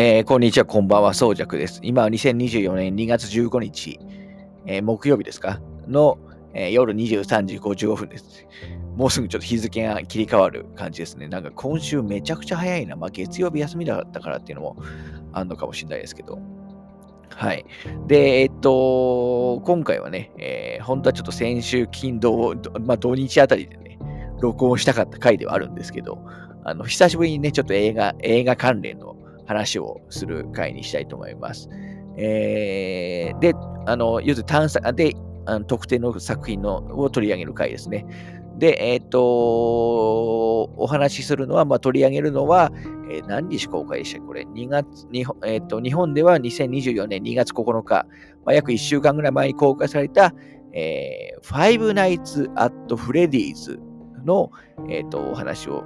えー、こんにちは、こんばんは、そうじゃくです。今は2024年2月15日、えー、木曜日ですか？の、えー、夜23時55分です。もうすぐちょっと日付が切り替わる感じですね。なんか今週めちゃくちゃ早いな。まあ月曜日休みだったからっていうのもあるのかもしれないですけど。はい。で、えっと、今回はね、えー、本当はちょっと先週金土、まあ土日あたりでね、録音したかった回ではあるんですけど、あの、久しぶりにね、ちょっと映画、映画関連の話をする回にしたいと思います。えー、で、あの、要するに探索、で、あの特定の作品のを取り上げる回ですね。で、えっ、ー、と、お話しするのは、まあ、取り上げるのは、えー、何日公開でしたこれ、2月、日本,、えーと、日本では2024年2月9日、まあ、約1週間ぐらい前に公開された、えー、Five Nights at Freddy's の、えーとお話を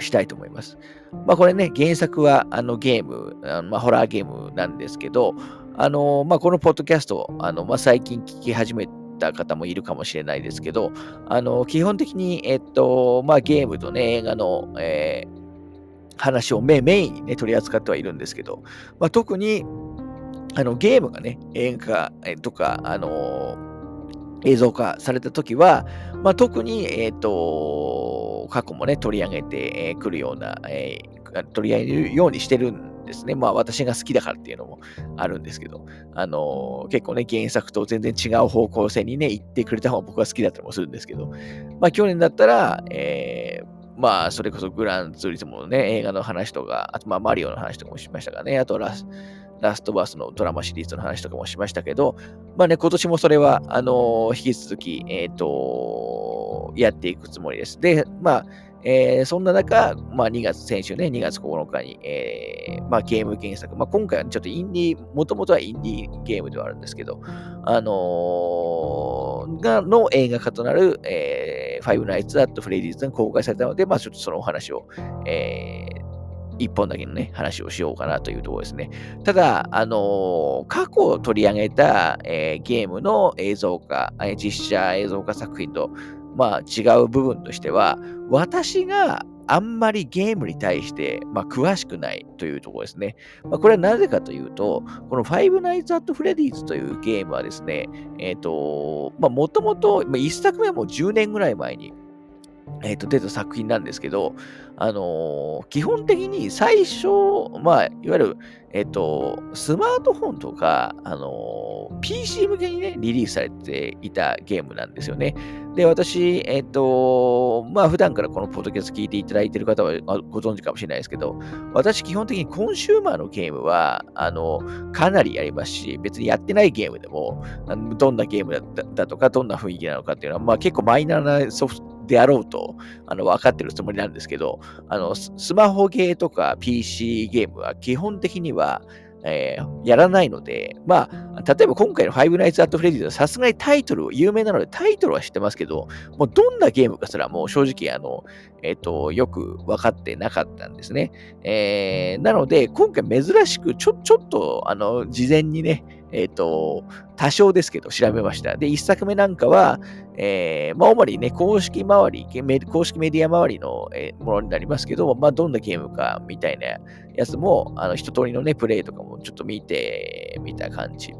したいと思います。まあこれね、原作はあのゲーム、あのまあ、ホラーゲームなんですけど、あのまあ、このポッドキャスト、あのまあ、最近聞き始めた方もいるかもしれないですけど、あの基本的に、えっとまあ、ゲームと、ね、映画の、えー、話をメインに、ね、取り扱ってはいるんですけど、まあ、特にあのゲームがね、映画とか、あの映像化されたときは、まあ、特に、えっ、ー、と、過去もね、取り上げてくるような、えー、取り上げるようにしてるんですね。まあ、私が好きだからっていうのもあるんですけど、あのー、結構ね、原作と全然違う方向性にね、行ってくれた方が僕は好きだったりもするんですけど、まあ、去年だったら、えー、まあ、それこそグランツーリズムのね、映画の話とか、あと、まあ、マリオの話とかもしましたがね、あとラス、ラストバースのドラマシリーズの話とかもしましたけど、まあね、今年もそれは、あのー、引き続き、えっ、ー、と、やっていくつもりです。で、まあ、えー、そんな中、まあ、2月、先週ね、2月9日に、えー、まあ、ゲーム原作、まあ、今回はちょっとインディー、もともとはインディーゲームではあるんですけど、あのー、が、の映画化となる、えー、Five Nights at Freddy's が公開されたので、まあ、ちょっとそのお話を、えー、一本だけのね、話をしようかなというところですね。ただ、あのー、過去取り上げた、えー、ゲームの映像化、実写映像化作品と、まあ、違う部分としては、私があんまりゲームに対して、まあ、詳しくないというところですね。まあ、これはなぜかというと、この Five Nights at Freddy's というゲームはですね、えっ、ー、と、まあ、もともと、一作目はもう10年ぐらい前にえっ、ー、と、出た作品なんですけど、あのー、基本的に最初、まあ、いわゆる、えっ、と、スマートフォンとか、あの PC 向けにね、リリースされていたゲームなんですよね。で、私、えっ、と、まあ、普段からこのポッドキャスト聞いていただいている方はご存知かもしれないですけど、私、基本的にコンシューマーのゲームは、あの、かなりやりますし、別にやってないゲームでも、どんなゲームだだとか、どんな雰囲気なのかっていうのは、まあ、結構マイナーなソフト、であろうと、あの、分かってるつもりなんですけど、あの、スマホゲーとか PC ゲームは基本的には、えー、やらないので、まあ、例えば今回の Five Nights at Freddy's はさすがにタイトル、有名なのでタイトルは知ってますけど、もうどんなゲームかすらもう正直、あの、えっ、ー、と、よく分かってなかったんですね。えー、なので、今回珍しくちょ、ちょっと、あの、事前にね、えっ、ー、と、多少ですけど調べました。で、1作目なんかは、えー、まあ、主にね、公式周り、公式メディア周りの、え、ものになりますけど、まあ、どんなゲームかみたいなやつも、あの、一通りのね、プレイとかもちょっと見てみた感じ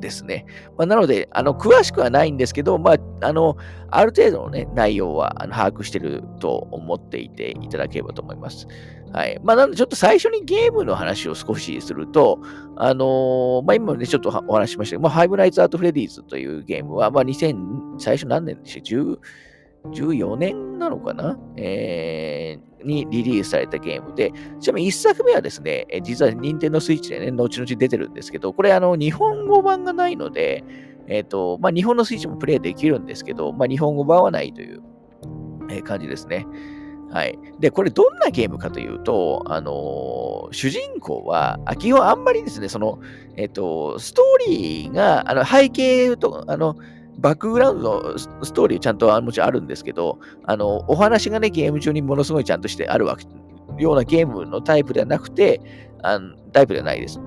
ですね。まあ、なので、あの、詳しくはないんですけど、まあ、あの、ある程度のね、内容はあの把握してると思っていていただければと思います。はい。まあ、なので、ちょっと最初にゲームの話を少しすると、あのー、まあ、今ね、ちょっとお話ししましたけど、まあ、ハイブナイツアートフレディーズというゲームは、まあ、2000、最初何年でした ?14 年なのかな？えー、にリリースされたゲームで、ちなみに1作目はですね、実は任天堂スイッチでね、後々出てるんですけど、これ、あの、日本語版がないので、えっ、ー、と、まあ、日本のスイッチもプレイできるんですけど、まあ、日本語版はないという、感じですね。はい。で、これどんなゲームかというと、あのー、主人公は、基本あんまりですね、その、えっ、と、ストーリーが、あの、背景と、あの、バックグラウンドのストーリーちゃんともちろんあるんですけど、あの、お話がね、ゲーム中にものすごいちゃんとしてあるわけ、ようなゲームのタイプではなくて、あのタイプではないです。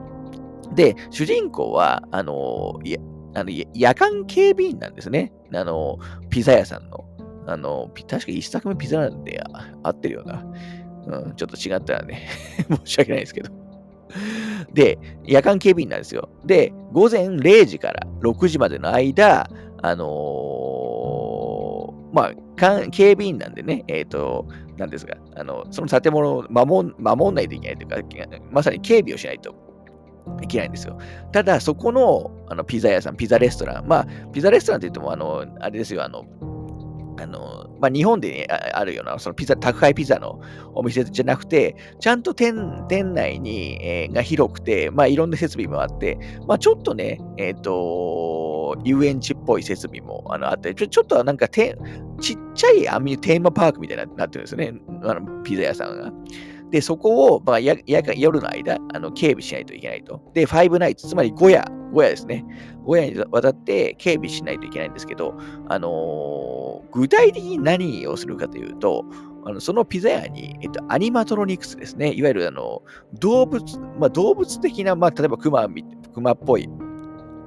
で、主人公は、あの、やあの夜間警備員なんですね。あの、ピザ屋さんの。あの、確か一作目ピザなんで合ってるよな。うん、ちょっと違ったらね 申し訳ないですけど で、夜間警備員なんですよ。で、午前0時から6時までの間、あのー、まあ、警備員なんでね、えっ、ー、と、なんですが、あの、その建物を守守んないといけないというか、まさに警備をしないといけないんですよ。ただ、そこのあのピザ屋さん、ピザレストラン、まあ、ピザレストランって言っても、あの、あれですよ、あの、あの、まあ、日本で、ねあるような、そのピザ、宅配ピザのお店じゃなくて、ちゃんと店店内に、えー、が広くて、まあ、いろんな設備もあって、まあ、ちょっとね、えっ、ー、と、遊園地っぽい設備もあのあって、ちょちょっとなんかて、ちっちゃいアミテーマパークみたいになってるんですよね、あのピザ屋さんが。で、そこを、まあ、やや夜の間、あの警備しないといけないと。で、ファイブナイツ、つまり5夜、5夜ですね。5夜にわたって警備しないといけないんですけど、あのー、具体的に何をするかというと、あのそのピザ屋に、えっと、アニマトロニクスですね。いわゆるあの動物、まあ、動物的な、まあ、例えばクマクマっぽい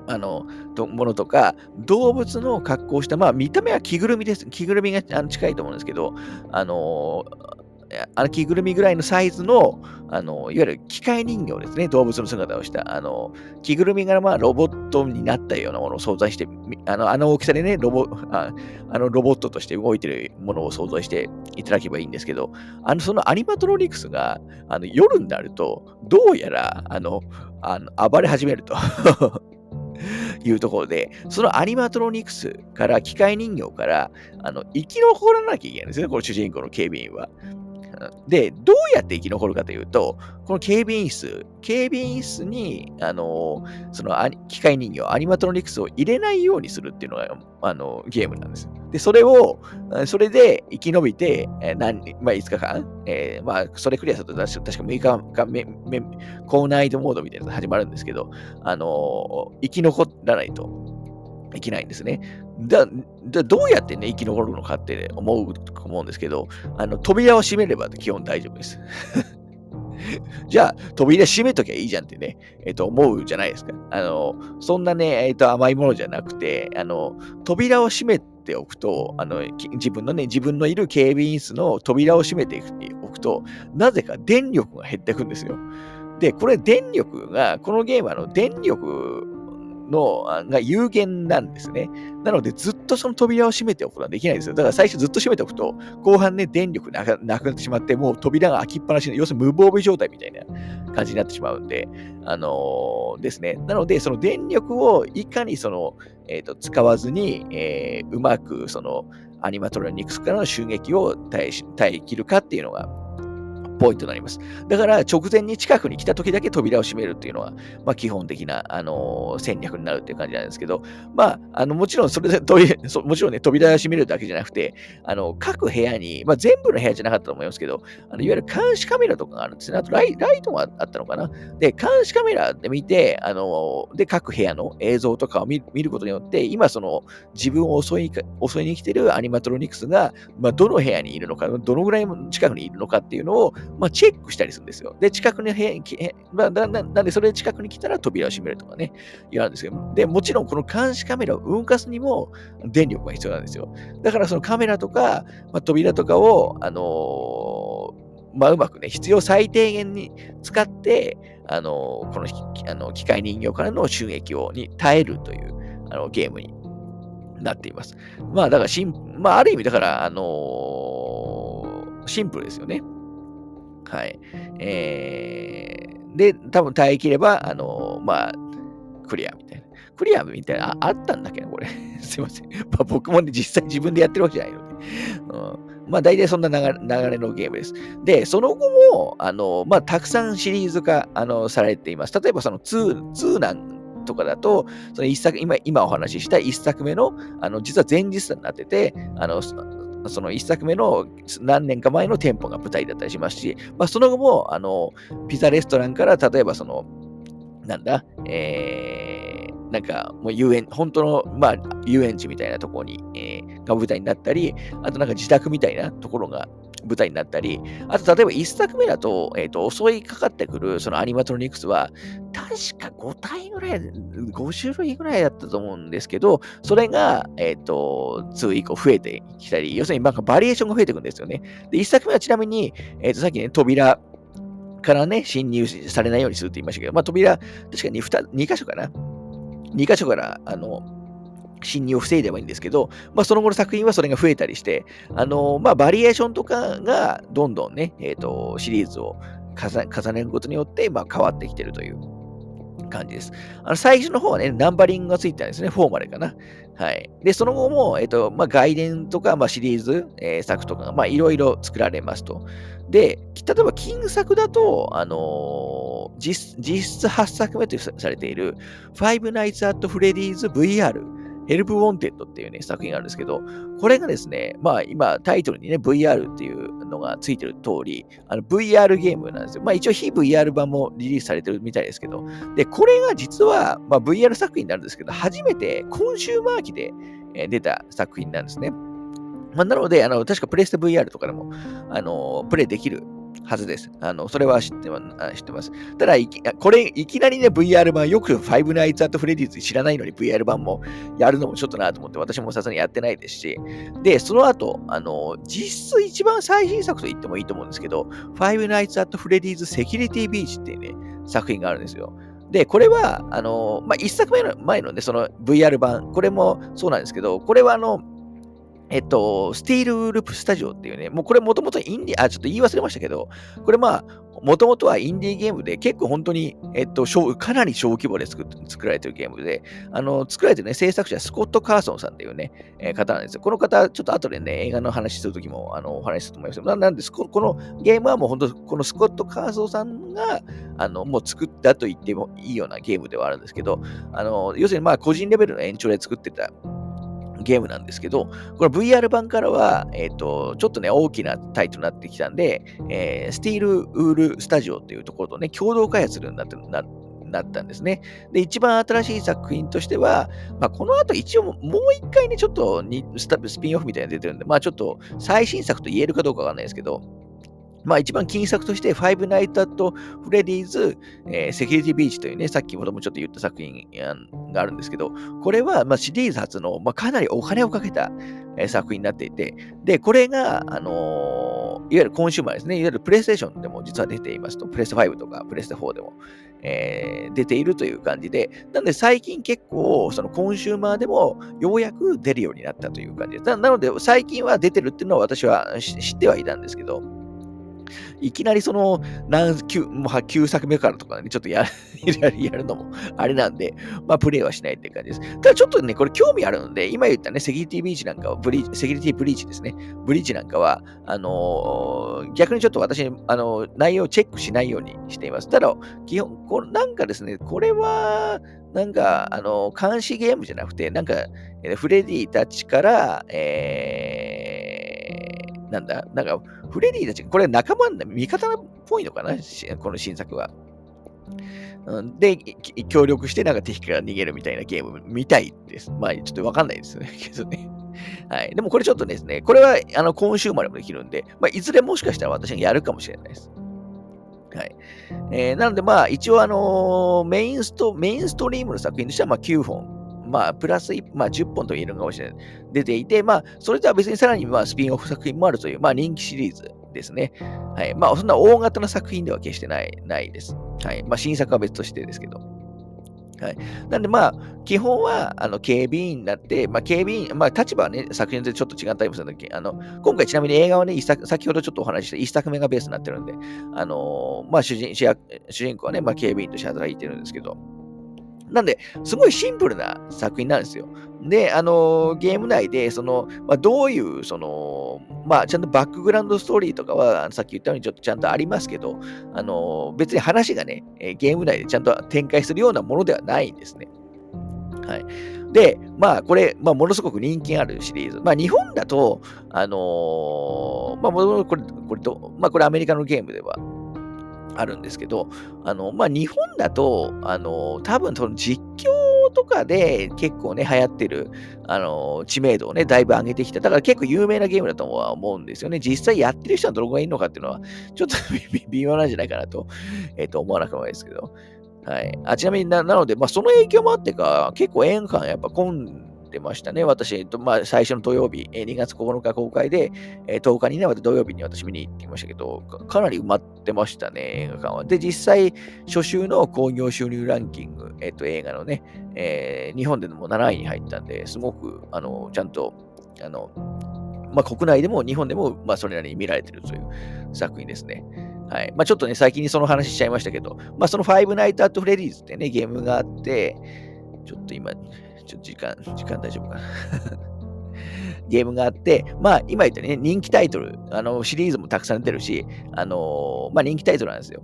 あのものとか、動物の格好をした、まあ、見た目は着ぐるみです。着ぐるみが近いと思うんですけど、あのーあの着ぐるみぐらいのサイズの、あの、いわゆる機械人形ですね。動物の姿をした。あの、着ぐるみがまあロボットになったようなものを想像して、あの、あの大きさでね、ロボ、ああのロボットとして動いてるものを想像していただけばいいんですけど、あの、そのアニマトロニクスが、あの、夜になると、どうやら、あの、あの暴れ始めると。いうところで、そのアニマトロニクスから、機械人形から、あの、生き残らなきゃいけないんですね、この主人公の警備員は。で、どうやって生き残るかというと、この警備員室、警備員室に、あの、その機械人形、アニマトロニクスを入れないようにするっていうのが、あの、ゲームなんです。で、それを、それで生き延びて、え、何、まあ、5日間、えー、まあ、それクリアすると、確か6日間めめ、高難易度モードみたいなのが始まるんですけど、あの生き残らないといけないんですね。だ、だどうやってね、生き残るのかって思うと思うんですけど、あの、扉を閉めれば基本大丈夫です。じゃあ、扉閉めときゃいいじゃんってね、えっ、と、思うじゃないですか。あの、そんなね、えっ、と、甘いものじゃなくて、あの、扉を閉めておくと、あの、自分のね、自分のいる警備員室の扉を閉めておくと、なぜか電力が減っていくんですよ。で、これ電力が、このゲームはの電力のが有限なんですね。なので、ずっとその扉を閉めておくことはできないですよ。だから最初ずっと閉めておくと、後半ね、電力なくなってしまって、もう扉が開きっぱなしの要するに無防備状態みたいな感じになってしまうんで、あのー、ですね。なので、その電力をいかにその、え、ー、と、使わずに、えー、うまくその、アニマトロニクスからの襲撃を耐え耐え切るかっていうのが、ポイントになります。だから直前に近くに来た時だけ扉を閉めるっていうのは、まあ、基本的な、あのー、戦略になるっていう感じなんですけど、まあ、あのもちろんそれで もちろんね、扉を閉めるだけじゃなくて、あの各部屋に、まあ、全部の部屋じゃなかったと思いますけど、あのいわゆる監視カメラとかがあるんですね。あとライライトもあったのかな。で、監視カメラで見て、あのー、で、各部屋の映像とかを見ることによって、今その自分を襲い襲いに来てるアニマトロニクスが、まあ、どの部屋にいるのか、どのぐらい近くにいるのかっていうのを、まあ、チェックしたりするんですよ。で、近くに部屋に、まあ、ななんで、それで近くに来たら扉を閉めるとかね、言われるんですけど、で、もちろんこの監視カメラを動かすにも電力が必要なんですよ。だからそのカメラとか、まあ、扉とかを、あのーまあ、うまくね、必要最低限に使って、あのー、このあの機械人形からの襲撃をに耐えるというあのゲームになっています。まあ、だからしん、まあ、ある意味、だから、あのー、シンプルですよね。はい。えー、で、多分耐えきれば、あのー、まあ、クリアみたいな。クリアみたいな、あったんだっけな、これ。すいません。まあ、僕もね、実際自分でやってるわけじゃないので。うん、まあ、大体そんな流れのゲームです。で、その後も、あの、まあ、たくさんシリーズ化、あの、されています。例えば、その2、2なんとかだと、その一作、今、今お話しした一作目の、あの、実は前日になってて、あの、その1作目の何年か前の店舗が舞台だったりしますし、まあ、その後も、あの、ピザレストランから、例えばその、なんだ、えー、なんか、もう遊園、本当の、まあ、遊園地みたいなところに、えー、が舞台になったり、あとなんか自宅みたいなところが舞台になったり、あと例えば1作目だと、えっ、ー、と、襲いかかってくるそのアニマトロニクスは、確か5体ぐらい、5種類ぐらいだったと思うんですけど、それが、えっ、ー、と、2以降増えてきたり、要するになんかバリエーションが増えていくんですよね。で、1作目はちなみに、えっ、ー、と、さっきね、扉、からね、侵入されないようにするって言いましたけど、まあ、扉、確かに 2, 2箇所かな。2箇所から、あの、侵入を防いではいいんですけど、まあ、その後の作品はそれが増えたりして、あのまあ、バリエーションとかがどんどんね、えーと、シリーズを重ねることによって、まあ、変わってきてるという感じです。あの最初の方はね、ナンバリングがついてたんですね、4までかな。はい。で、その後も、えっ、と、まあ、外伝とか、まあ、シリーズ、えー、作とか、まあ、いろいろ作られますと。で、例えば、近作だと、あのー、実実質8作目とされている、Five Nights at Freddy's VR。 Help Wanted っていうね、作品があるんですけど、これがですね、まあ今タイトルにね、VR っていうのがついてる通り、あの VR ゲームなんですよ。まあ一応非 VR 版もリリースされてるみたいですけど、で、これが実は、まあ、VR 作品になるんですけど、初めてコンシューマー機で出た作品なんですね。まあ、なので、あの、確かプレステ VR とかでも、あの、プレイできるはずです。あの、それは知って知ってます。ただいき、これ、いきなりね、VR 版、よく Five Nights at Freddy's 知らないのに VR 版もやるのもちょっとなと思って、私もさすがにやってないですし、で、その後、あの、実質一番最新作と言ってもいいと思うんですけど、Five Nights at Freddy's Security Beach っていうね、作品があるんですよ。で、これは、あの、まあ、一作目の前のね、その VR 版、これもそうなんですけど、これはあの、えっと、スティールウルプスタジオっていうね、もうこれもともとインディ、あ、ちょっと言い忘れましたけど、これまあ、もともとはインディーゲームで結構本当に、えっと、かなり小規模で作作られてるゲームで、あの、作られてるね、制作者、スコット・カーソンさんっていうね、えー、方なんですよ。この方、ちょっと後でね、映画の話するときも、あの、お話しすると思いますけど、なんですこ、このゲームはもう本当、このスコット・カーソンさんが、あの、もう作ったと言ってもいいようなゲームではあるんですけど、あの、要するにまあ、個人レベルの延長で作ってたゲームなんですけど、これ VR 版からは、えっ、ー、と、ちょっとね、大きなタイトルになってきたんで、えー、スティールウールスタジオっていうところとね、共同開発するようになってななったんですね。で、一番新しい作品としては、まあ、この後一応もう一回ね、ちょっとにススピンオフみたいなの出てるんで、まあちょっと最新作と言えるかどうかわかんないですけど、まあ一番近作として、 Five Nights at Freddy's、えー、 Security Breach というね、さっきもともちょっと言った作品があるんですけど、これはまあシリーズ初の、まあ、かなりお金をかけた、えー、作品になっていて、で、これが、あのー、いわゆるコンシューマーですね、いわゆるプレイステーションでも実は出ていますと、プレステ5とかプレステ4でも、えー、出ているという感じで、なので最近結構、そのコンシューマーでもようやく出るようになったという感じです。なので最近は出てるっていうのは私は知ってはいたんですけど、いきなりその何級、もう9作目からとかね、ちょっとや やるのもあれなんで、まあプレイはしないっていう感じです。ただちょっとね、これ興味あるので、今言ったね、セキュリティビーチなんかは、ブリセキュリティブリーチですね。ブリーチなんかは、あのー、逆にちょっと私、あのー、内容をチェックしないようにしています。ただ、基本、こなんかですね、これは、なんか、あのー、監視ゲームじゃなくて、なんか、フレディたちから、えー、なんだ、なんか、フレディたち、これ仲間、味方っぽいのかな？この新作は。で、協力してなんか敵から逃げるみたいなゲームみたいです。まあ、ちょっとわかんないですよね。けどね。はい。でもこれちょっとですね、これはあの今週までもできるんで、まあ、いずれもしかしたら私がやるかもしれないです。はい。えー、なのでまあ、一応あのー、メインスト、メインストリームの作品としてはまあ9本まあ、プラス、まあ、10本と言えるのかもしれない。出ていて、まあ、それとは別にさらに、まあ、スピンオフ作品もあるという、まあ、人気シリーズですね。はい。まあ、そんな大型な作品では決してない、ないです。はい。まあ、新作は別としてですけど。はい。なんで、まあ、基本は、あの、警備員になって、まあ、警備員、まあ、立場はね、作品でちょっと違ったりもするんだけど、あの、今回ちなみに映画はね、作先ほどちょっとお話しした一作目がベースになってるんで、あのー、まあ、主人、主人公はね、まあ、警備員として働いてるんですけど、なんで、すごいシンプルな作品なんですよ。で、あのゲーム内で、その、まあ、どういう、その、まあ、ちゃんとバックグラウンドストーリーとかは、さっき言ったようにちょっとちゃんとありますけど、あの別に話がね、ゲーム内でちゃんと展開するようなものではないんですね。はい。で、まあ、これ、まあ、ものすごく人気あるシリーズ。まあ、日本だと、あのー、まあ、これ、これと、まあ、これアメリカのゲームでは、あるんですけど、あの、まあ、日本だと、あの、多分その実況とかで結構ね、流行ってる、あの、知名度をね、だいぶ上げてきた。だから結構有名なゲームだとは思うんですよね。実際やってる人はどのくらいいるのかっていうのは、ちょっと 微妙なんじゃないかなと、えっ、ー、と、思わなくもないですけど。はい。あちなみにな、なので、まあ、その影響もあってか、結構円感やっぱ混んってましたね。私、えっと、まあ、最初の土曜日、え、2月9日公開で、え、10日にね、また土曜日に私見に行ってきましたけど、かなり埋まってましたね、映画館は。で、実際、初週の興行収入ランキング、えっと、映画のね、えー、日本でも7位に入ったんで、すごく、あの、ちゃんと、あの、まあ、国内でも日本でも、まあ、それなりに見られてるという作品ですね。はい。まあ、ちょっとね、最近にその話しちゃいましたけど、まあ、そのファイブナイト・アット・フレディーズってね、ゲームがあって、ちょっと今、ちょっと時間、時間大丈夫かな ゲームがあって、まあ、今言ったね、人気タイトル、あの、シリーズもたくさん出てるし、あのまあ、人気タイトルなんですよ。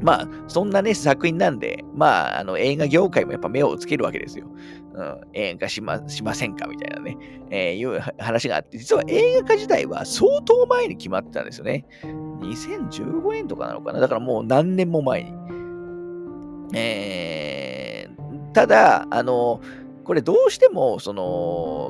まあ、そんなね、作品なんで、まあ、あの、映画業界もやっぱ目をつけるわけですよ。うん、映画化しましませんかみたいなね、えー、いう話があって、実は映画化自体は相当前に決まってたんですよね。2015年とかなのかなだからもう何年も前に。えー、ただ、あの、これどうしても、その、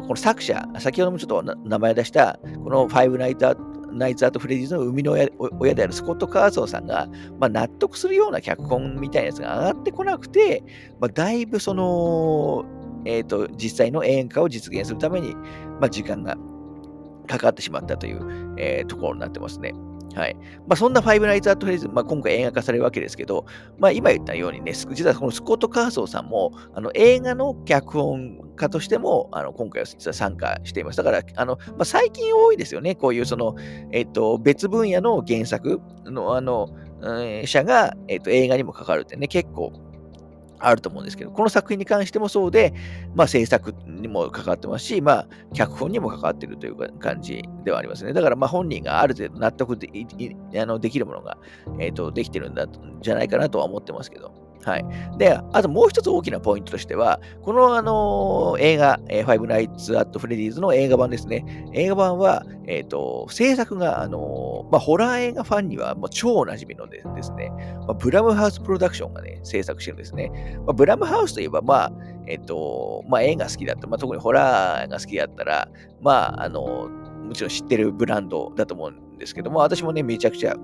この作者、先ほどもちょっと名前出した、このファイブナイトナイツ・アート・フレディーズの生みの親親であるスコット・カーソーさんが、まあ、納得するような脚本みたいなやつが上がってこなくて、まあ、だいぶその、えっ、ー、と、実際の映画化を実現するために、まあ、時間がかかってしまったという、えー、ところになってますね。はい。まあ、そんなファイブナイツ・アット・フレーズ、まあ、今回映画化されるわけですけど、まあ、今言ったようにね、実はこのスコット・カーソーさんも、あの映画の脚本家としても、あの今回は実は参加しています。だから、あのまあ、最近多いですよね、こういうその、えっと、別分野の原作の、あの、うん、者が、えっと、映画にも関わるってね、結構あると思うんですけど、この作品に関してもそうで、まあ、制作にも関わってますし、まあ、脚本にも関わってるという感じではありますね。だから、まあ、本人がある程度納得であのできるものが、えーと、できてるんだじゃないかなとは思ってますけど。はい。で、あともう一つ大きなポイントとしては、この、あのー、映画、え、ファイブナイツ・アット・フレディーズの映画版ですね。映画版は、えっ、ー、と、制作が、あのー、まあ、ホラー映画ファンにはもう超おなじみのでですね、まあ、ブラムハウスプロダクションがね、制作してるんですね。まあ、ブラムハウスといえば、まあ、えっ、と、まあ、映画好きだった、まあ、特にホラーが好きだったら、まあ、あのもちろん知ってるブランドだと思うんですけども、私もね、めちゃくちゃ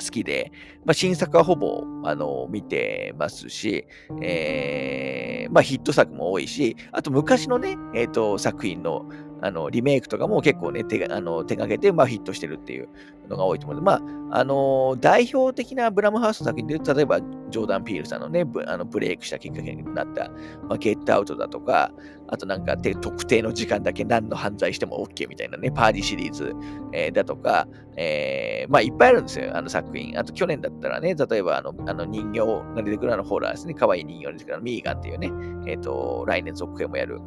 好きで、まあ、新作はほぼ、あの、見てますし、えー、まあ、ヒット作も多いし、あと昔のね、えっ、ー、と、作品の、あの、リメイクとかも結構ね、手あの手がけて、まあ、ヒットしてるっていうのが多いと思うので、まあ、あの、代表的なブラムハウスの作品で、例えば、ジョーダン・ピールさんのね、あのブレイクしたきっかけになった、まあ、ゲットアウトだとか、あとなんか、特定の時間だけ何の犯罪しても OK みたいなね、パーティーシリーズ、えー、だとか、えー、まあ、いっぱいあるんですよ、あの作品。あと、去年だったらね、例えば、あの、あの人形が出てくるあのホラーですね、可愛い人形が出てくるミーガンっていうね、えっ、ー、と、来年続編もやる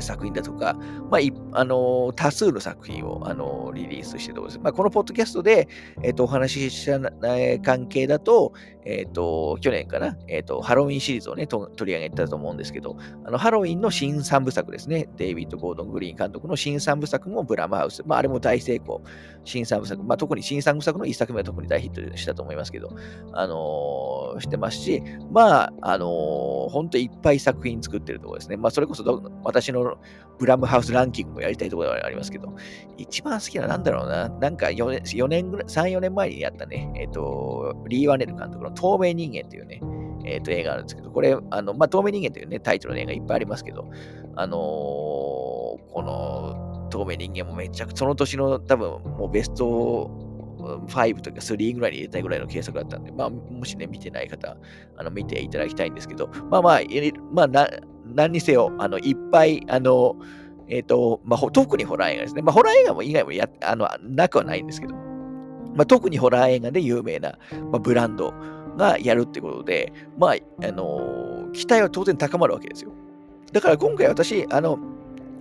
作品だとか、まあ、あの多数の作品を、あのリリースしてるところです。まあ、このポッドキャストで、えーと、お話しした、関係だと、え、ー、と、去年かな、え、ー、と、ハロウィンシリーズをね、取り上げたと思うんですけど、あの、ハロウィンの新三部作ですね。デイビッド・ゴードン・グリーン監督の新三部作もブラムハウス。まあ、あれも大成功。新三部作。まあ、特に新三部作の一作目は特に大ヒットしたと思いますけど、あのー、してますし、まあ、あのー、本当いっぱい作品作ってるところですね。まあ、それこそ私ののブラムハウスランキングもやりたいところではありますけど、一番好きななんだろうな。なんか4年、4年ぐらい、3、4年前にやったね、えっ、ー、と、リー・ワネル監督の透明人間というね、えっ、ー、と、映画あるんですけど、これ、あの、まあ、透明人間というね、タイトルの映画いっぱいありますけど、あのー、この、透明人間もめちゃくちゃ、その年の多分、もうベスト5とか3ぐらいに入れたいぐらいの計測だったんで、まあ、もしね、見てない方、あの、見ていただきたいんですけど、まあまあ、まあ、な、何にせよ、あの、いっぱい、あの、えっ、ー、と、まあ、特にホラー映画ですね。まあ、ホラー映画も以外もや、あの、なくはないんですけど、まあ、特にホラー映画で有名な、まあ、ブランドがやるってことで、まあ、あの、期待は当然高まるわけですよ。だから今回私、あの、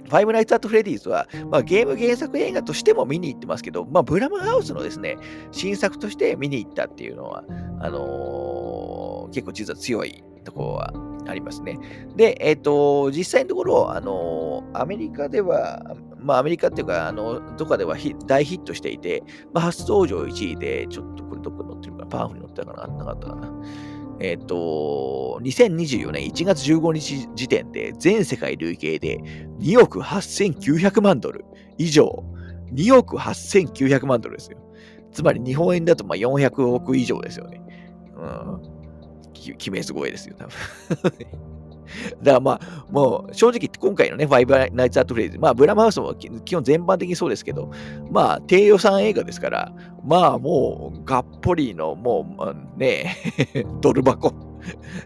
ファイブナイツ・アット・フレディーズは、まあ、ゲーム原作映画としても見に行ってますけど、まあ、ブラムハウスのですね、新作として見に行ったっていうのは、あのー、結構実は強いところはありますね。で、えっ、ー、と、実際のところ、あの、アメリカでは、まあ、アメリカっていうか、あの、どかでは大ヒットしていて、まあ、初登場1位で、ちょっとこれどこに載ってるかな、パンフに載ってたかな、なかったかな。えっ、ー、と、2024年1月15日時点で全世界累計で2億8900万ドル以上、2億8900万ドルですよ。つまり日本円だとまあ400億以上ですよね。うん。決めすごいですよ、多分。だからまあ、もう正直今回のね、ファイブナイツ・アット・フレイズ、まあ、ブラマウスも基本全般的にそうですけど、まあ、低予算映画ですから、まあ、もう、がっぽりの、もう、ね、ドル箱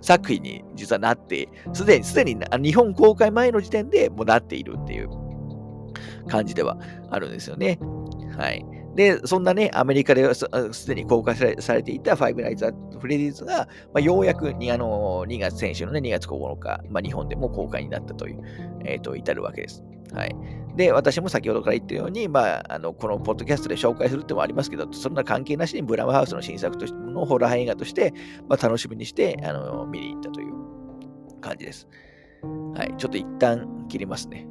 作品に実はなって、すでに、すでに日本公開前の時点でもうなっているっていう感じではあるんですよね。はい。で、そんなね、アメリカですでに公開されていたファイブナイツ・アット・フレディーズが、まあ、ようやくにあの2月、先週のね、2月9日、まあ、日本でも公開になったという、えっ、ー、と、至るわけです。はい。で、私も先ほどから言ったように、まあ、あのこのポッドキャストで紹介するってもありますけど、そんな関係なしにブラムハウスの新作としてのホラー映画として、まあ、楽しみにしてあの見に行ったという感じです。はい。ちょっと一旦切りますね。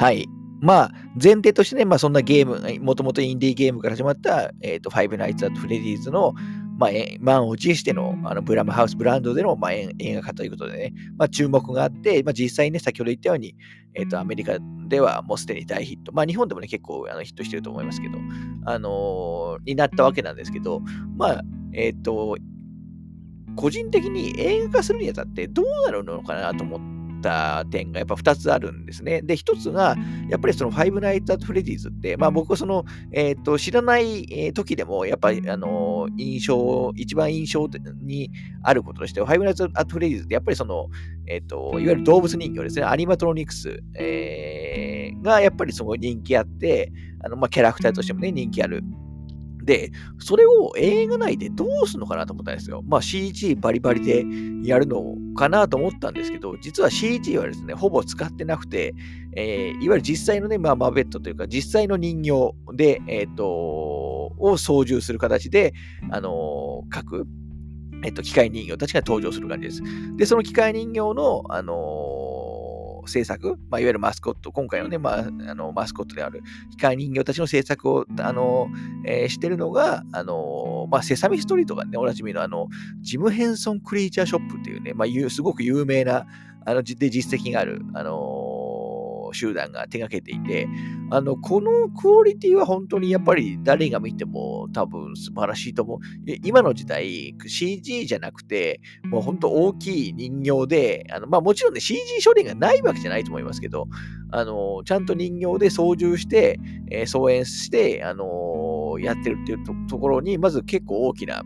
はい。まあ、前提としてね、まあ、そんなゲーム、もともとインディーゲームから始まった、えっ、ー、と、ファイブナイツ・アット・フレディーズの、まあ、満を持してのあのブラムハウスブランドでの、まあ、映画化ということでね、まあ、注目があって、まあ、実際ね、先ほど言ったように、えっ、ー、と、アメリカではもうすでに大ヒット、まあ、日本でもね、結構あのヒットしてると思いますけど、あのー、になったわけなんですけど、まあ、えっ、と、個人的に映画化するにあたってどうなるのかなと思って、った点がやっぱ2つあるんですね。で、1つが、やっぱりそのファイブナイト・アット・フレディーズって、まあ僕はその、えっ、ー、と、知らない時でも、やっぱり、あの、印象、一番印象にあることとして、ファイブナイト・アット・フレディーズって、やっぱりその、えっ、ー、と、いわゆる動物人形ですね、アニマトロニクス、えー、がやっぱりすごい人気あって、あの、まあキャラクターとしてもね、人気ある。で、それを映画内でどうするのかなと思ったんですよ。まあ CG バリバリでやるのかなと思ったんですけど、実は CG はですね、ほぼ使ってなくて、えー、いわゆる実際のね、まあ、マベットというか、実際の人形で、えっ、ー、と、を操縦する形で、あのー、く、えっ、と、機械人形たちが登場する感じです。で、その機械人形の、あの制作、まあ、いわゆるマスコット、今回のね、まあ、あのマスコットである機械人形たちの制作を、あの、えー、してるのが、あの、まあ、セサミストリートがね、おなじみのあの、ジム・ヘンソン・クリーチャーショップっていうね、まあ、すごく有名な、あの、で実績がある、あの集団が手掛けていて、あの、このクオリティは本当にやっぱり誰が見ても多分素晴らしいと思う。今の時代、CG じゃなくて、もう本当大きい人形で、あの、まあもちろんね、CG 処理がないわけじゃないと思いますけど、あの、ちゃんと人形で操縦して、えー、操演して、あのやってるっていうところに、まず結構大きな、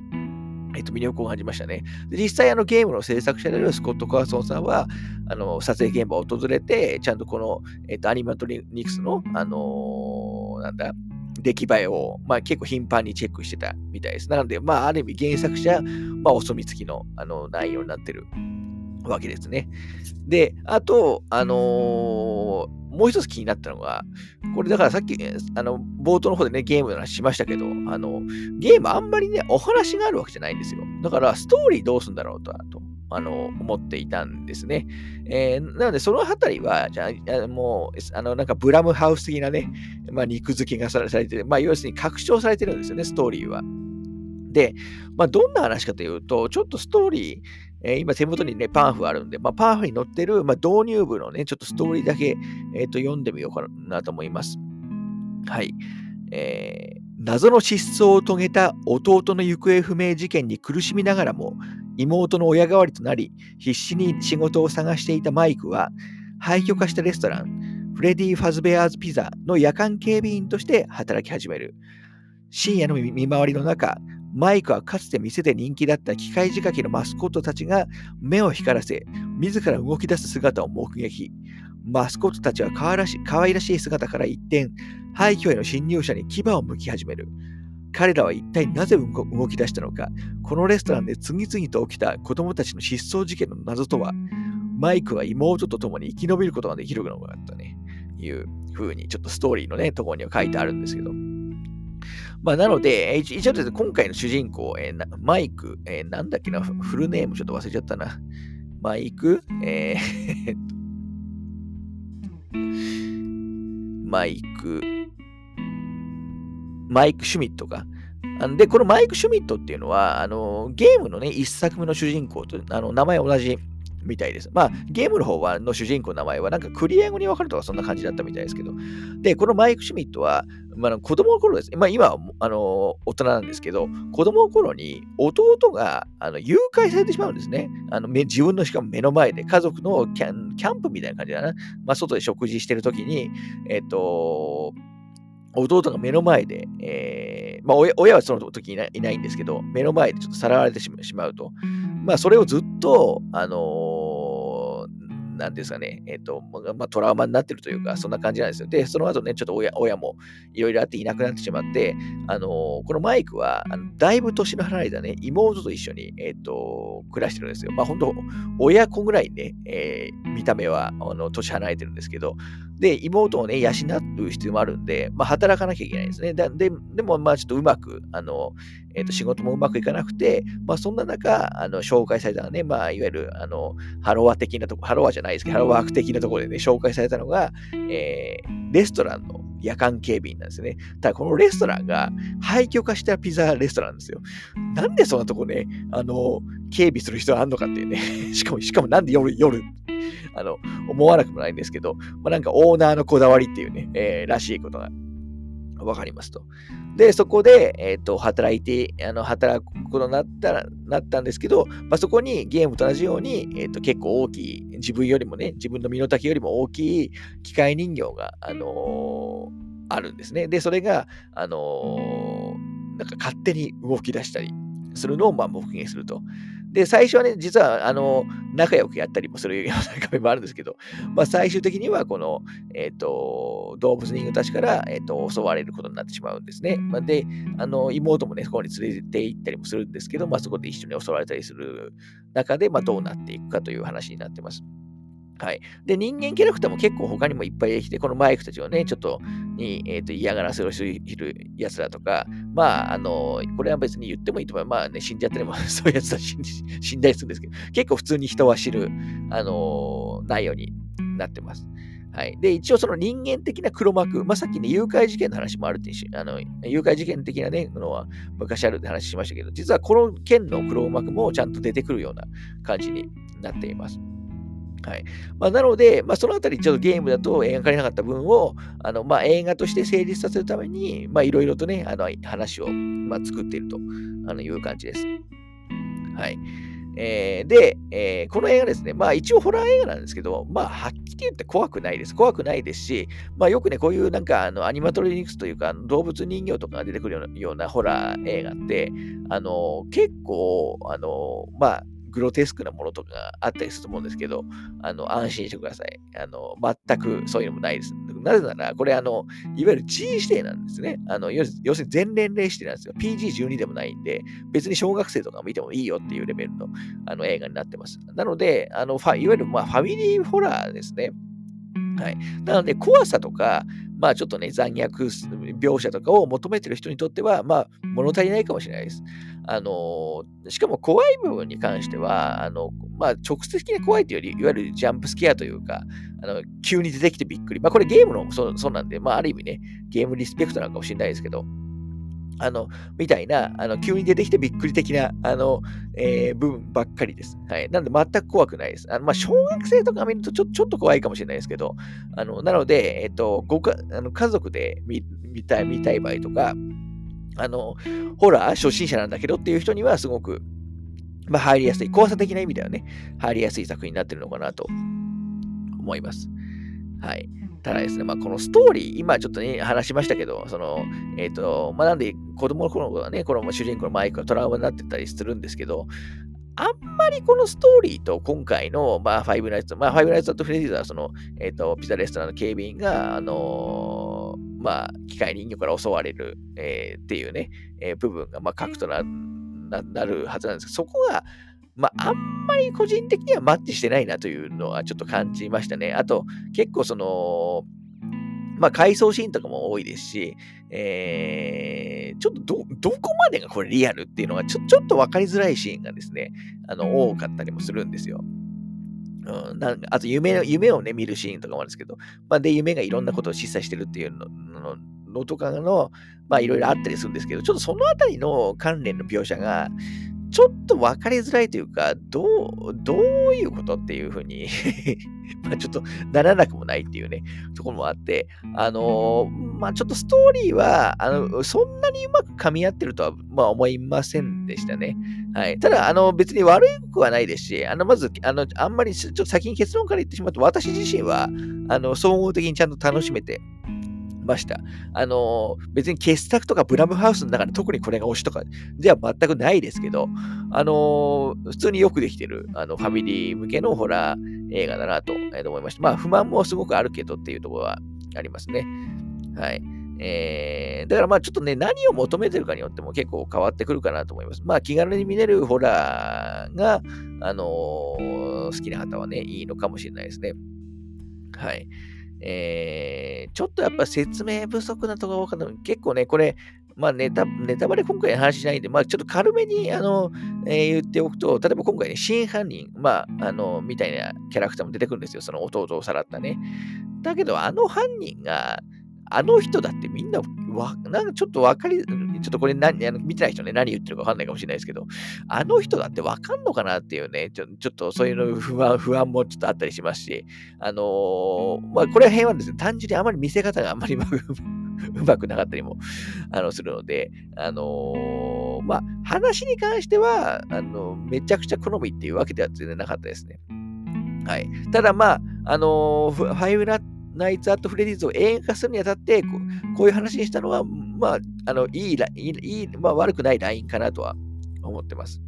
えっと、魅力を感じましたね。実際、あの、ゲームの制作者であるスコット・カーソンさんは、あの、撮影現場を訪れて、ちゃんとこの、えっと、アニマトリニクスの、あのー、なんだ、出来栄えを、まあ、結構頻繁にチェックしてたみたいです。なので、まあ、ある意味原作者、まあ、お墨付きのあの内容になってるわけですね。で、あと、あのーもう一つ気になったのが、これだからさっき、あの、冒頭の方でね、ゲームの話しましたけど、あの、ゲームあんまりね、お話があるわけじゃないんですよ。だから、ストーリーどうすんだろうと、とあの、思っていたんですね。えー、なので、そのあたりは、じゃあ、もう、あの、なんか、ブラムハウス的なね、まあ、肉付けがされてて、まあ、要するに拡張されてるんですよね、ストーリーは。で、まあ、どんな話かというと、ちょっとストーリー、えー、今手元にね、パンフあるんで、まあ、パンフに載ってる、まあ、導入部のね、ちょっとストーリーだけ、えー、と読んでみようかなと思います。はい。えー、謎の失踪を遂げた弟の行方不明事件に苦しみながらも、妹の親代わりとなり、必死に仕事を探していたマイクは、廃墟化したレストラン、フレディ・ファズベアーズ・ピザの夜間警備員として働き始める。深夜の見回りの中、マイクはかつて店で人気だった機械仕掛けのマスコットたちが目を光らせ、自ら動き出す姿を目撃。マスコットたちは可愛らし可愛らしい姿から一転、廃墟への侵入者に牙を向き始める。彼らは一体なぜ動き出したのか、このレストランで次々と起きた子供たちの失踪事件の謎とは、マイクは妹と共に生き延びることができるのかとね、いう風にちょっとストーリーのね、ところには書いてあるんですけど、まあ、なので、一応ですね、今回の主人公、えー、マイク、えー、なんだっけな、フルネームちょっと忘れちゃったな。マイク、えー、マイク、マイク・シュミットか。で、このマイク・シュミットっていうのは、あのゲームのね、一作目の主人公と、あの名前同じみたいです。まあ、ゲームの方はの主人公の名前はなんかクリア語に分かるとかそんな感じだったみたいですけど。で、このマイク・シュミットは、まあ、子供の頃です。まあ、今はあの大人なんですけど、子供の頃に弟があの誘拐されてしまうんですね。あの自分のしかも目の前で家族のキャンプみたいな感じだな。まあ、外で食事してるときに、えっ、と、弟が目の前で、えー、まあ親、親はその時いないいないんですけど、目の前でちょっとさらわれてしまうと。まあ、それをずっと、あの、なんですかね、えっ、ー、と、まあ、トラウマになってるというか、そんな感じなんですよ。で、その後ね、ちょっと親親もいろいろあっていなくなってしまって、あのー、このマイクは、あのだいぶ年の離れたね、妹と一緒に、えっ、と、暮らしてるんですよ。まあ、本当親子ぐらいね、え見た目は、あの、年離れてるんですけど、で、妹をね、養う必要もあるんで、まあ、働かなきゃいけないんですね。で、でも、まあ、ちょっとうまく、あの、えっ、ー、と、仕事もうまくいかなくて、まあ、そんな中、あの、紹介されたのね、まあ、いわゆる、あの、ハロワ的なとこ、ハロワじゃないですけど、ワーク的なところでね、紹介されたのが、えー、レストランの夜間警備員なんですね。ただ、このレストランが廃墟化したピザレストランですよ。なんでそんなとこね、あの、警備する必要あんのかっていうね。しかも、しかもなんで夜、夜、あの、思わなくもないんですけど、まあ、なんかオーナーのこだわりっていうね、えー、らしいことがわかりますと。で、そこで、えっ、ー、と、働いて、あの、働くことになったら、なったんですけど、まあ、そこにゲームと同じように、えっ、ー、と、結構大きい、自分よりもね、自分の身の丈よりも大きい機械人形が、あのー、あるんですね。で、それが、あのなんか勝手に動き出したりするのを、まあ、目撃すると。で、最初はね、実は、あの、仲良くやったりもするような画面もあるんですけど、まあ、最終的には、この、えっ、ー、と、動物人形たちから、えっ、ー、と、襲われることになってしまうんですね。まあ、で、あの、妹もね、そこに連れて行ったりもするんですけど、まあ、そこで一緒に襲われたりする中で、まあ、どうなっていくかという話になってます。はい。で、人間キャラクターも結構他にもいっぱい来て、このマイクたちをね、ちょっと、に、えー、と嫌がらせをしているやつだとか、まあ、あの、これは別に言ってもいいと思う。まあね、死んじゃったりも、そういうやつは死ん死んだりするんですけど、結構普通に人は知る、あの内容になってます。はい。で、一応その人間的な黒幕、まあ、さっきね、誘拐事件の話もあるってあの、誘拐事件的なね、のは昔あるって話しましたけど、実はこの件の黒幕もちゃんと出てくるような感じになっています。はい。まあ、なので、まあ、そのあたりちょっとゲームだと描かれなかった分を、あの、まあ、映画として成立させるために、まあ、いろいろとね、あの、話を、まあ、作っているとあのいう感じです。はい。えー、で、えー、この映画ですね、まあ一応ホラー映画なんですけど、まあはっきり言って怖くないです。怖くないですし、まあよくね、こういうなんかあのアニマトロニクスというか動物人形とかが出てくるようなホラー映画って、あの結構、あのまあグロテスクなものとかがあったりすると思うんですけど、あの、安心してください。あの、全くそういうのもないです。なぜなら、これ、あの、いわゆる G 指定なんですね。あの、要するに全年齢指定なんですよ。PG12 でもないんで、別に小学生とか見てもいいよっていうレベルのあの映画になってます。なので、あの、いわゆる、まあ、ファミリーホラーですね。はい。なので、怖さとか、まあちょっとね、残虐描写とかを求めてる人にとっては、まあ物足りないかもしれないです。あの、しかも怖い部分に関しては、あの、まあ直接的に怖いというより、いわゆるジャンプスケアというか、あの急に出てきてびっくり。まあこれゲームのそうそうなんで、まあある意味ね、ゲームリスペクトなのかもしれないですけど、あの、みたいな、あの、急に出てきてびっくり的な、あの、えー、部分ばっかりです。はい。なので、全く怖くないです。あの、まあ、小学生とか見るとちょ、ちょっと怖いかもしれないですけど、あの、なので、えっと、ごか、あの家族で見見たい、見たい場合とか、あの、ホラー初心者なんだけどっていう人には、すごく、まあ、入りやすい、怖さ的な意味ではね、入りやすい作品になってるのかなと思います。はい。ただですね、まあ、このストーリー、今ちょっとね、話しましたけど、その、えっ、ー、と、まあ、なんで子供の頃はね、この主人公のマイクがトラウマになってたりするんですけど、あんまりこのストーリーと今回の、まあ、ファイブナイツ、まあ、ファイブナイツとフレディーズは、その、えっ、ー、と、ピザレストランの警備員が、あのー、まあ、機械人形から襲われる、えー、っていうね、え部分が、まあ、核となるはずなんですけど、そこが、まあ、あんまり個人的にはマッチしてないなというのはちょっと感じましたね。あと、結構その、まあ、回想シーンとかも多いですし、えー、ちょっとど、どこまでがこれリアルっていうのがちょ、ちょっとわかりづらいシーンがですね、あの、多かったりもするんですよ。うん、なんあと夢、夢をね、見るシーンとかもあるんですけど、まあ、で、夢がいろんなことを示唆してるっていうのののとかの、まあ、いろいろあったりするんですけど、ちょっとそのあたりの関連の描写が、ちょっと分かりづらいというか、どう、どういうことっていうふうに まあちょっとならなくもないっていうね、ところもあって、あのー、まあちょっとストーリーは、あの、そんなにうまく噛み合ってるとは、まあ思いませんでしたね。はい。ただ、あの、別に悪くはないですし、あの、まず、あの、あんまり、ちょっと先に結論から言ってしまうと、私自身は、あの、総合的にちゃんと楽しめて、ました。あの、別に傑作とかブラムハウスの中で特にこれが推しとかでは全くないですけど、あの、普通によくできてる、あの、ファミリー向けのホラー映画だなと思いました。まあ、不満もすごくあるけどっていうところはありますね。はい。えー、だからまあちょっとね、何を求めてるかによっても結構変わってくるかなと思います。まあ気軽に見れるホラーが、あのー、好きな方はね、いいのかもしれないですね。はい。えー、ちょっとやっぱ説明不足なところかな。結構ね、これ、まあネタ、ネタバレ今回話しないんで、まあちょっと軽めに、あの、えー、言っておくと、例えば今回ね、真犯人、まあ、あの、みたいなキャラクターも出てくるんですよ。その弟をさらったね。だけど、あの犯人が、あの人だってみんな、わ、なんかちょっとわかり、ちょっとこれ何、あの見てない人ね、何言ってるかわかんないかもしれないですけど、あの人だってわかんのかなっていうね、ちょちょっとそういうの不安、不安もちょっとあったりしますし、あのー、まあこれは平和ですね。単純にあまり見せ方があんまり うまくなかったりもあのするので、あのー、まあ話に関しては、あのめちゃくちゃ好みっていうわけでは全然なかったですね。はい。ただまあ、あのー、ファイブラッナイツ・アット・フレディーズを映画化するにあたってこう、こういう話にしたのは、まあ、あのいいいい、まあ、悪くないラインかなとは思ってます。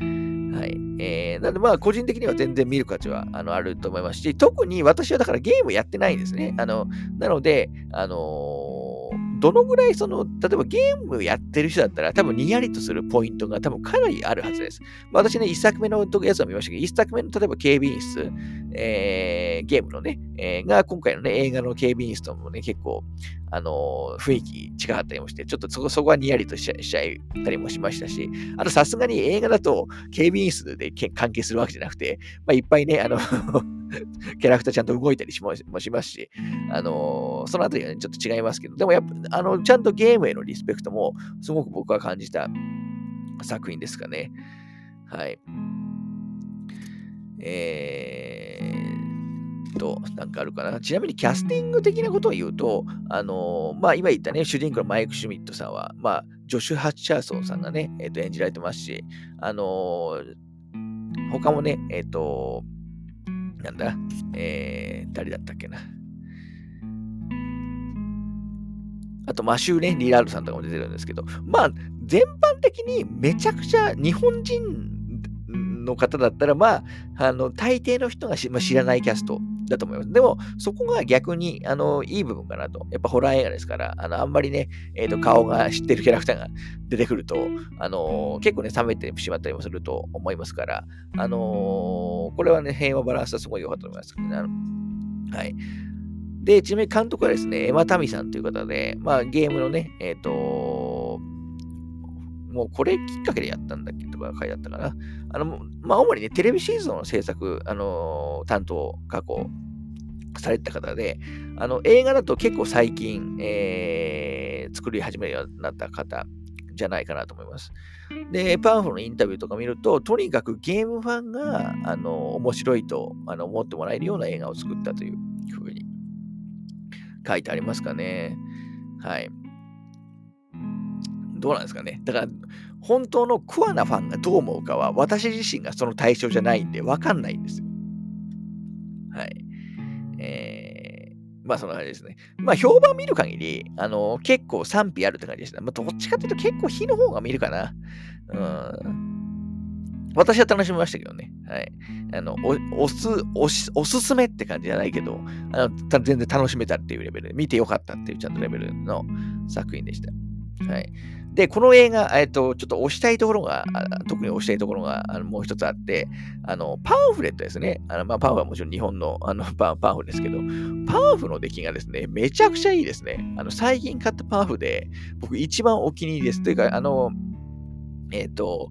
はい。えー、なので、まあ、個人的には全然見る価値はあのあると思いますし、特に私はだからゲームやってないんですね。あのなので、あのーどのぐらいその、例えばゲームやってる人だったら、多分にやりとするポイントが多分かなりあるはずです。まあ、私ね、1作目のやつを見ましたけど、1作目の例えば警備員室、えー、ゲームのね、えー、が今回のね、映画の警備員室ともね、結構、あのー、雰囲気違かったりもして、ちょっとそこそこはにやりとしちゃったりもしましたし、あとさすがに映画だと警備員室で関係するわけじゃなくて、まあ、いっぱいね、あの キャラクターちゃんと動いたりしもしますし、あのー、そのあたりはね、ちょっと違いますけど、でもやっぱ、あの、ちゃんとゲームへのリスペクトも、すごく僕は感じた作品ですかね。はい。えー、と、なんかあるかな。ちなみにキャスティング的なことを言うと、あのー、まあ、今言ったね、主人公のマイク・シュミットさんは、まあ、ジョシュ・ハッチャーソンさんがね、えっ、ー、と、演じられてますし、あの他もね、えっ、と、なんだ、えー、誰だったっけな。あと、マシューね、リラードさんとかも出てるんですけど、まあ、全般的にめちゃくちゃ日本人の方だったら、まあ、あの、大抵の人がまあ、知らないキャストだと思います。でも、そこが逆に、あの、いい部分かなと。やっぱホラー映画ですから、あの、あんまりね、えっ、ー、と、顔が知ってるキャラクターが出てくると、あの、結構ね、冷めてしまったりもすると思いますから、あの、これはね、平和バランスはすごい良かったと思います、ね。はい。で、ちなみに監督はですね、エマタミさんという方で、まあ、ゲームのね、えっ、ー、と、もうこれきっかけでやったんだっけとか書いてあったかな。あの、まあ、主にね、テレビシーズンの制作、あのー、担当、過去、された方で、あの、映画だと結構最近、えー、作り始めるようになった方じゃないかなと思います。で、パンフのインタビューとか見ると、とにかくゲームファンが、あの、面白いとあの思ってもらえるような映画を作ったというふうに書いてありますかね。はい。どうなんですかね。だから、本当のクアなファンがどう思うかは、私自身がその対象じゃないんで、わかんないんですよ。はい。えー、まあ、そんな感じですね。まあ、評判見る限り、あの、結構賛否あるって感じですね。まあ、どっちかっていうと結構火の方が見るかな。うん。私は楽しみましたけどね。はい。あの、お、おす、おし、おすすめって感じじゃないけど、あの、全然楽しめたっていうレベルで、見てよかったっていうちゃんとレベルの作品でした。はい。で、この映画、えっと、ちょっと押したいところが、特に押したいところがあのもう一つあって、あの、パンフレットですね。あのまあ、パンフはもちろん日本のあのパンパンフですけど、パンフの出来がですね、めちゃくちゃいいですね。あの、最近買ったパンフで、僕一番お気に入りです。というか、あの、えっ、と、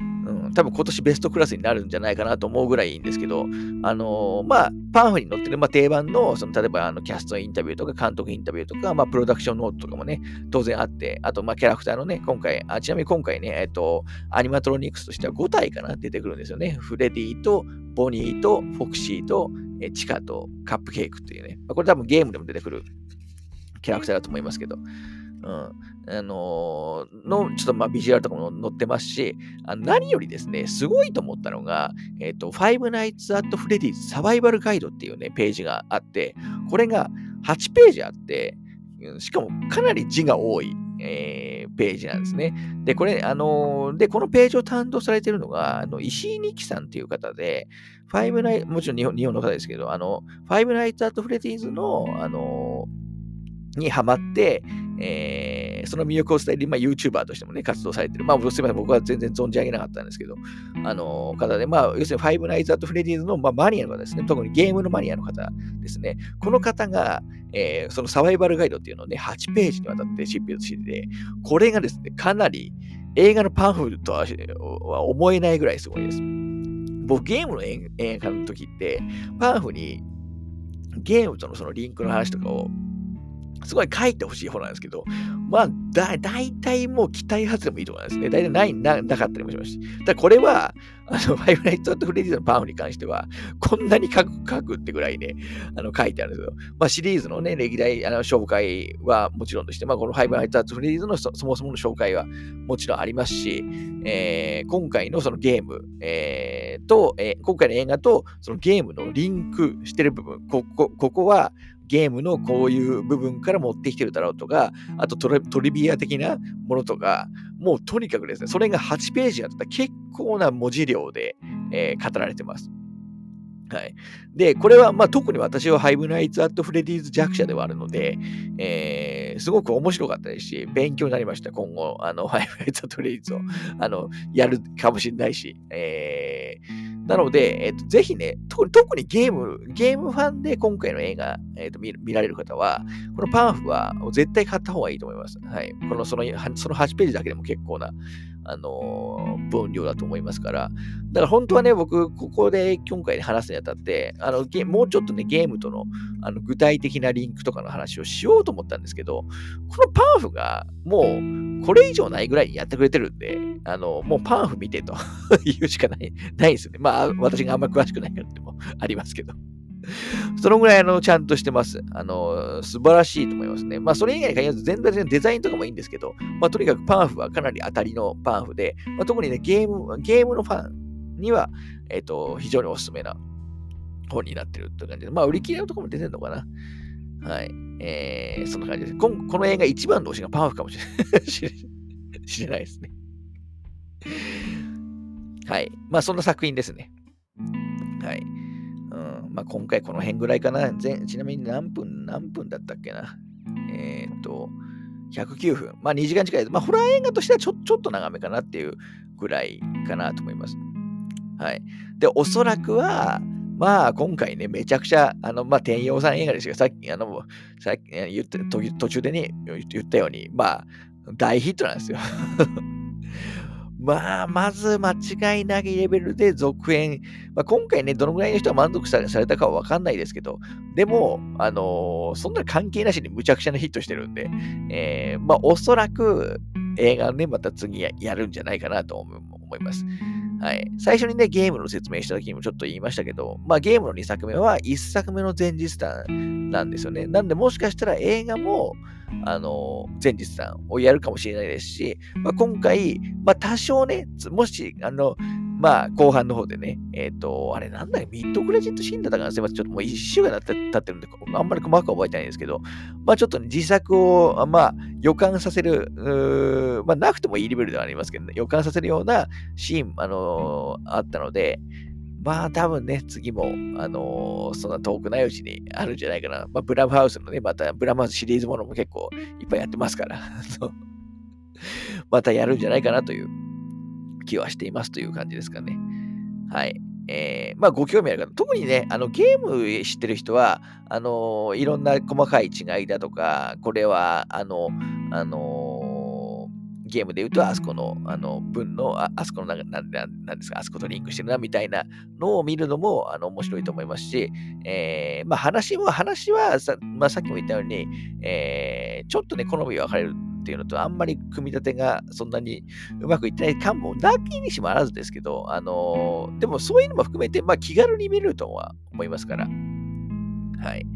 うん、多分今年ベストクラスになるんじゃないかなと思うぐらいいいんですけど、あのー、まあ、パンフに載ってる、まあ、定番の、その、例えば、あの、キャストインタビューとか、監督インタビューとか、まあ、プロダクションノートとかもね、当然あって、あと、まあ、キャラクターのね、今回、あちなみに今回ね、えっ、と、アニマトロニクスとしては5体かな、出てくるんですよね。フレディと、ボニーと、フォクシーと、えチカと、カップケークっていうね、まあ、これ多分ゲームでも出てくるキャラクターだと思いますけど、うん。あのー、の、ちょっとまあビジュアルとかも載ってますし、あ何よりですね、すごいと思ったのが、えっ、ー、と、Five Nights at Freddy's サバイバルガイドっていうね、ページがあって、これが8ページあって、しかもかなり字が多い、えー、ページなんですね。で、これ、あのー、で、このページを担当されているのが、あの石井二木さんっていう方で、ファイブナイもちろん日本日本の方ですけど、あの、Five Nights at Freddy's の、あのー、にハマって、えー、その魅力を伝える、まあ、YouTuber としてもね、活動されてる。まあ、すみません、僕は全然存じ上げなかったんですけど、あの方で、まあ、要するに、ファイブナイズ・アット・フレディーズの、まあ、マニアの方ですね、特にゲームのマニアの方ですね。この方が、えー、そのサバイバルガイドっていうのをね、8ページにわたって執筆してて、これがですね、かなり映画のパンフとは思えないぐらいすごいです。僕、ゲームの映画の時って、パンフにゲームとのそのリンクの話とかをすごい書いてほしい方なんですけど、まあ、だ、大体もう期待外れもいいと思いますね。大体ないな、なかったりもしますし。ただこれは、あの、ファイブナイト・アット・フレディーズのパンフに関しては、こんなに書く、書くってぐらいね、あの、書いてあるんですよ。まあ、シリーズのね、歴代、あの、紹介はもちろんとして、まあ、このファイブナイト・アット・フレディーズのそもそもの紹介はもちろんありますし、えー、今回のそのゲーム、えー、と、えー、今回の映画と、そのゲームのリンクしてる部分、ここ、ここは、ゲームのこういう部分から持ってきてるだろうとか、あとトリビア的なものとか、もうとにかくですね、それが8ページあったら結構な文字量で、えー、語られてます。はい。で、これは、まあ、特に私はハイブナイツ・アット・フレディーズ弱者ではあるので、えー、すごく面白かったですし、勉強になりました。今後、あの、ハイブナイツ・アット・フレディーズを、あの、やるかもしれないし、えー、なので、えっと、ぜひね、特にゲーム、ゲームファンで今回の映画、えっと見、られる方は、このパンフは絶対買った方がいいと思います。はい。このそのその8ページだけでも結構な、あのー、分量だと思いますから。だから本当はね、僕、ここで今回話すにあたって、あのもうちょっとね、ゲームとのあの具体的なリンクとかの話をしようと思ったんですけど、このパンフがもうこれ以上ないぐらいにやってくれてるんで、あの、もうパンフ見てと 言うしかない、ないですよね。まあ、私があんま詳しくないからっても ありますけど。そのぐらい、あの、ちゃんとしてます。あの、素晴らしいと思いますね。まあ、それ以外に限らず、全体的にデザインとかもいいんですけど、まあ、とにかくパンフはかなり当たりのパンフで、まあ、特にね、ゲーム、ゲームのファンには、えっ、ー、と、非常におすすめな本になってるという感じで、まあ、売り切れのところも出てるのかな。はい。えー、そんな感じです。ここの映画一番の推しがパンフかもしれない 知れないですね。はい。まあ、そんな作品ですね。はい。うんまあ、今回この辺ぐらいかな。ちなみに何分、何分だったっけな。えっ、と、109分。まあ、2時間近いです。まあ、ホラー映画としてはちょちょっと長めかなっていうぐらいかなと思います。はい。で、おそらくは、まあ、今回ね、めちゃくちゃ、あの、まあ、天陽さん映画ですが、さっき、あの、さっき言って途中でね、言ったように、まあ、大ヒットなんですよ。まあ、まず間違いないレベルで続編。まあ、今回ね、どのぐらいの人が満足されたかはわかんないですけど、でも、あのー、そんな関係なしにむちゃくちゃなヒットしてるんで、えー、まあ、おそらく映画ね、また次やるんじゃないかなと思います。はい。最初にね、ゲームの説明した時にもちょっと言いましたけど、まあゲームの2作目は1作目の前日談なんですよね。なんでもしかしたら映画も、あの、前日談をやるかもしれないですし、まあ、今回、まあ多少ね、もし、あの、まあ、後半の方でね、えっ、ー、と、あれなんだよ、ミッドクレジットシーンだったかなすいません。ちょっともう一週間経ってるんで、あんまり細かく覚えてないんですけど、まあちょっと、ね、自作を、まあ予感させる、まあなくてもいいレベルではありますけど、ね、予感させるようなシーン、あのー、あったので、まあ多分ね、次も、あのー、そんな遠くないうちにあるんじゃないかな。まあブラムハウスのね、またブラムハウスシリーズものも結構いっぱいやってますから、またやるんじゃないかなという気はしていますという感じですかね。はい。えー、まあ、ご興味ある方、特にね、あのゲーム知ってる人は、あのいろんな細かい違いだとか、これは、あの、あのゲームで言うと、あそこのあの文の、ああそこのなんなんなんですか、あそことリンクしてるなみたいなのを見るのもあの面白いと思いますし、えー、まあ、話は、話はさ,、まあ、さっきも言ったように、えー、ちょっとね、好みが分かれるっていうのと、あんまり組み立てがそんなにうまくいってない感もなきにしもあらずですけど、あのー、でもそういうのも含めて、まあ、気軽に見れるとは思いますから、はい。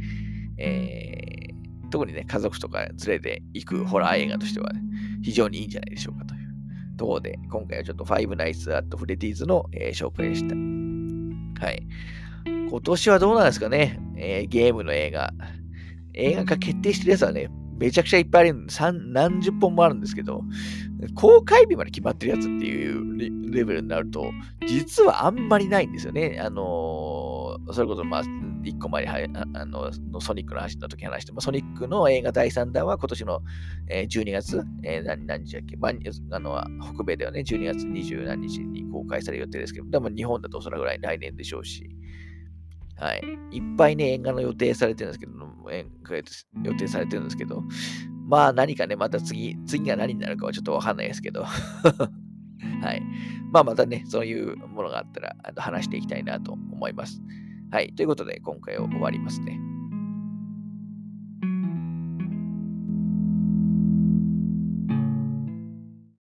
えー、特にね、家族とか連れて行くホラー映画としては、ね、非常にいいんじゃないでしょうかというところで、今回はちょっとファイブナイス・アット・フレディーズの、えー、紹介でした。はい。今年はどうなんですかね、えー、ゲームの映画。映画化決定してるやつはね、めちゃくちゃいっぱいある、何十本もあるんですけど、公開日まで決まってるやつっていうレベルになると、実はあんまりないんですよね。あのー、それこそ、まあ、1個前あのソニックの話の時話しても、ソニックの映画第3弾は今年の、えー、12月、えー、何何日だっけ、まあ、あの北米ではね、12月20何日に公開される予定ですけど、多分日本だとそれぐらい来年でしょうし、はい。いっぱいね、映画の予定されてるんですけど、予定されてるんですけど、まあ何かね、また次、次が何になるかはちょっとわかんないですけど、はい。まあまたね、そういうものがあったら話していきたいなと思います。はい。ということで、今回を終わりますね。